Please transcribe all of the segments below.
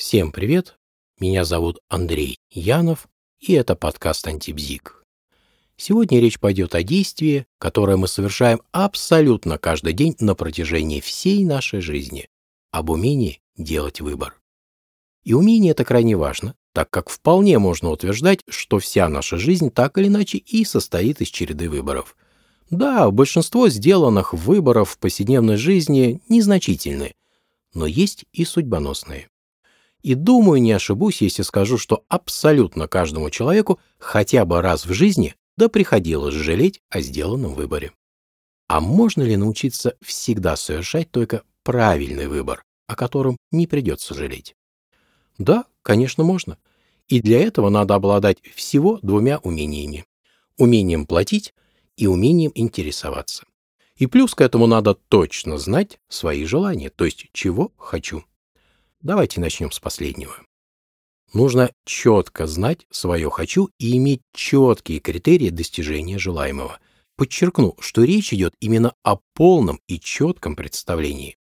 Всем привет! Меня зовут Андрей Янов, и это подкаст «Антибзик». Сегодня речь пойдет о действии, которое мы совершаем абсолютно каждый день на протяжении всей нашей жизни, об умении делать выбор. И умение это крайне важно, так как вполне можно утверждать, что вся наша жизнь так или иначе и состоит из череды выборов. Да, большинство сделанных выборов в повседневной жизни незначительны, но есть и судьбоносные. И думаю, не ошибусь, если скажу, что абсолютно каждому человеку хотя бы раз в жизни да приходилось жалеть о сделанном выборе. А можно ли научиться всегда совершать только правильный выбор, о котором не придется жалеть? Да, конечно, можно. И для этого надо обладать всего двумя умениями. Умением платить и умением интересоваться. И плюс к этому надо точно знать свои желания, то есть чего хочу. Давайте начнем с последнего. Нужно четко знать свое «хочу» и иметь четкие критерии достижения желаемого. Подчеркну, что речь идет именно о полном и четком представлении.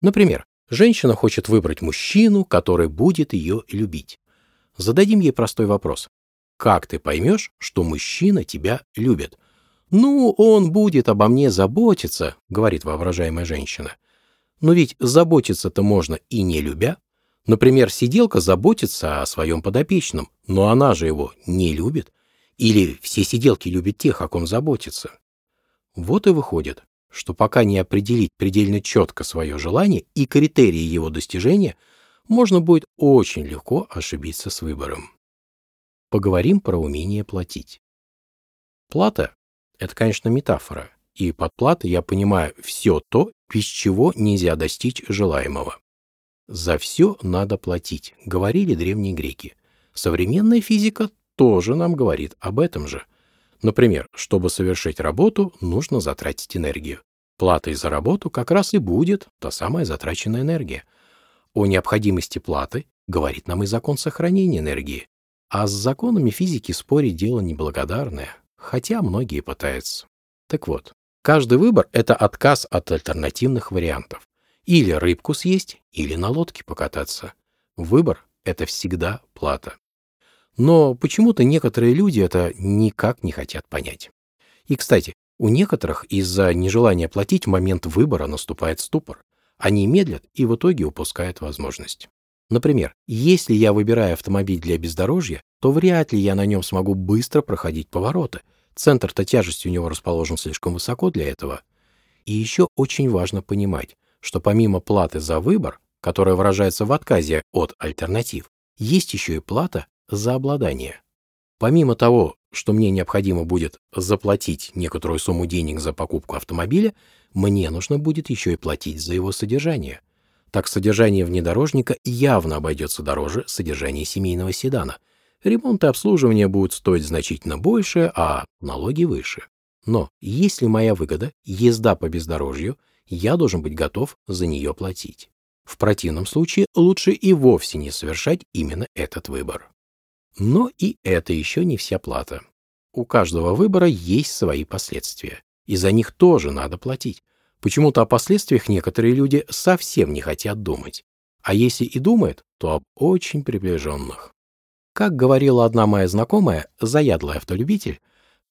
Например, женщина хочет выбрать мужчину, который будет ее любить. Зададим ей простой вопрос. Как ты поймешь, что мужчина тебя любит? Ну, он будет обо мне заботиться, говорит воображаемая женщина. Но ведь заботиться-то можно и не любя. Например, сиделка заботится о своем подопечном, но она же его не любит. Или все сиделки любят тех, о ком заботится. Вот и выходит, что пока не определить предельно четко свое желание и критерии его достижения, можно будет очень легко ошибиться с выбором. Поговорим про умение платить. Плата – это, конечно, метафора, и под платой я понимаю все то, без чего нельзя достичь желаемого. За все надо платить, говорили древние греки. Современная физика тоже нам говорит об этом же. Например, чтобы совершить работу, нужно затратить энергию. Платой за работу как раз и будет та самая затраченная энергия. О необходимости платы говорит нам и закон сохранения энергии. А с законами физики спорить дело неблагодарное, хотя многие пытаются. Так вот, Каждый выбор – это отказ от альтернативных вариантов. Или рыбку съесть, или на лодке покататься. Выбор – это всегда плата. Но почему-то некоторые люди это никак не хотят понять. И, кстати, у некоторых из-за нежелания платить в момент выбора наступает ступор. Они медлят и в итоге упускают возможность. Например, если я выбираю автомобиль для бездорожья, то вряд ли я на нем смогу быстро проходить повороты – Центр-то тяжести у него расположен слишком высоко для этого. И еще очень важно понимать, что помимо платы за выбор, которая выражается в отказе от альтернатив, есть еще и плата за обладание. Помимо того, что мне необходимо будет заплатить некоторую сумму денег за покупку автомобиля, мне нужно будет еще и платить за его содержание. Так содержание внедорожника явно обойдется дороже содержания семейного седана – ремонт и обслуживание будут стоить значительно больше, а налоги выше. Но если моя выгода – езда по бездорожью, я должен быть готов за нее платить. В противном случае лучше и вовсе не совершать именно этот выбор. Но и это еще не вся плата. У каждого выбора есть свои последствия, и за них тоже надо платить. Почему-то о последствиях некоторые люди совсем не хотят думать. А если и думают, то об очень приближенных. Как говорила одна моя знакомая, заядлый автолюбитель,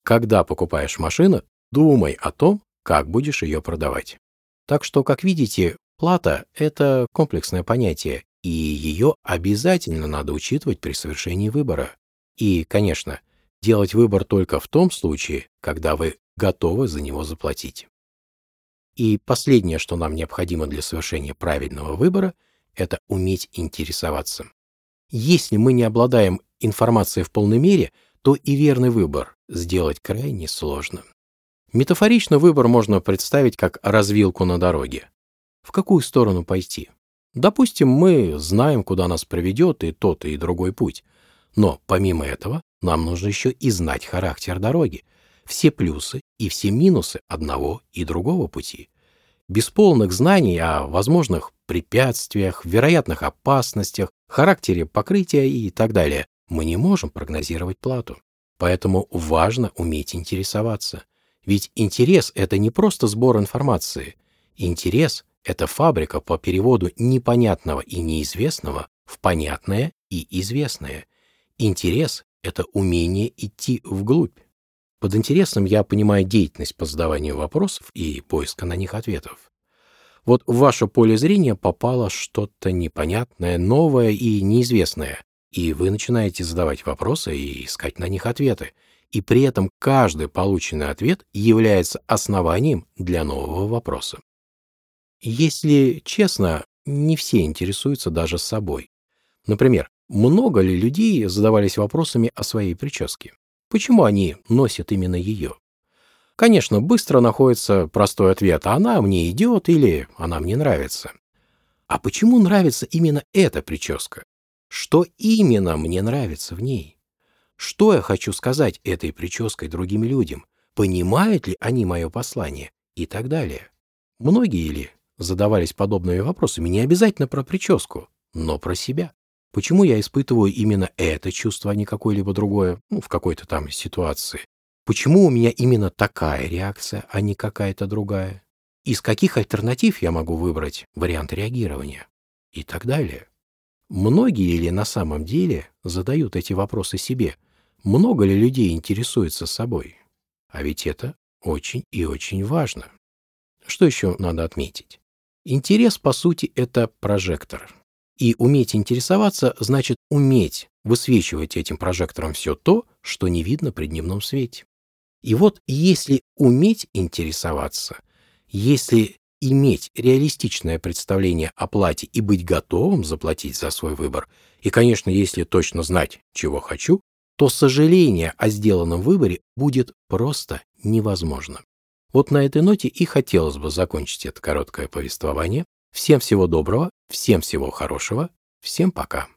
когда покупаешь машину, думай о том, как будешь ее продавать. Так что, как видите, плата – это комплексное понятие, и ее обязательно надо учитывать при совершении выбора. И, конечно, делать выбор только в том случае, когда вы готовы за него заплатить. И последнее, что нам необходимо для совершения правильного выбора, это уметь интересоваться. Если мы не обладаем информацией в полной мере, то и верный выбор сделать крайне сложно. Метафорично выбор можно представить как развилку на дороге. В какую сторону пойти? Допустим, мы знаем, куда нас приведет и тот, и другой путь. Но помимо этого, нам нужно еще и знать характер дороги, все плюсы и все минусы одного и другого пути. Без полных знаний о возможных препятствиях, вероятных опасностях, характере покрытия и так далее мы не можем прогнозировать плату. Поэтому важно уметь интересоваться. Ведь интерес — это не просто сбор информации. Интерес — это фабрика по переводу непонятного и неизвестного в понятное и известное. Интерес — это умение идти вглубь. Под интересом я понимаю деятельность по задаванию вопросов и поиска на них ответов. Вот в ваше поле зрения попало что-то непонятное, новое и неизвестное, и вы начинаете задавать вопросы и искать на них ответы. И при этом каждый полученный ответ является основанием для нового вопроса. Если честно, не все интересуются даже собой. Например, много ли людей задавались вопросами о своей прическе? Почему они носят именно ее? Конечно, быстро находится простой ответ «она мне идет» или «она мне нравится». А почему нравится именно эта прическа? Что именно мне нравится в ней? Что я хочу сказать этой прической другим людям? Понимают ли они мое послание? И так далее. Многие ли задавались подобными вопросами не обязательно про прическу, но про себя? Почему я испытываю именно это чувство, а не какое-либо другое, ну, в какой-то там ситуации? Почему у меня именно такая реакция, а не какая-то другая? Из каких альтернатив я могу выбрать вариант реагирования? И так далее. Многие ли на самом деле задают эти вопросы себе? Много ли людей интересуется собой? А ведь это очень и очень важно. Что еще надо отметить? Интерес, по сути, это прожектор. И уметь интересоваться значит уметь высвечивать этим прожектором все то, что не видно при дневном свете. И вот если уметь интересоваться, если иметь реалистичное представление о плате и быть готовым заплатить за свой выбор, и, конечно, если точно знать, чего хочу, то сожаление о сделанном выборе будет просто невозможно. Вот на этой ноте и хотелось бы закончить это короткое повествование. Всем всего доброго, всем всего хорошего, всем пока.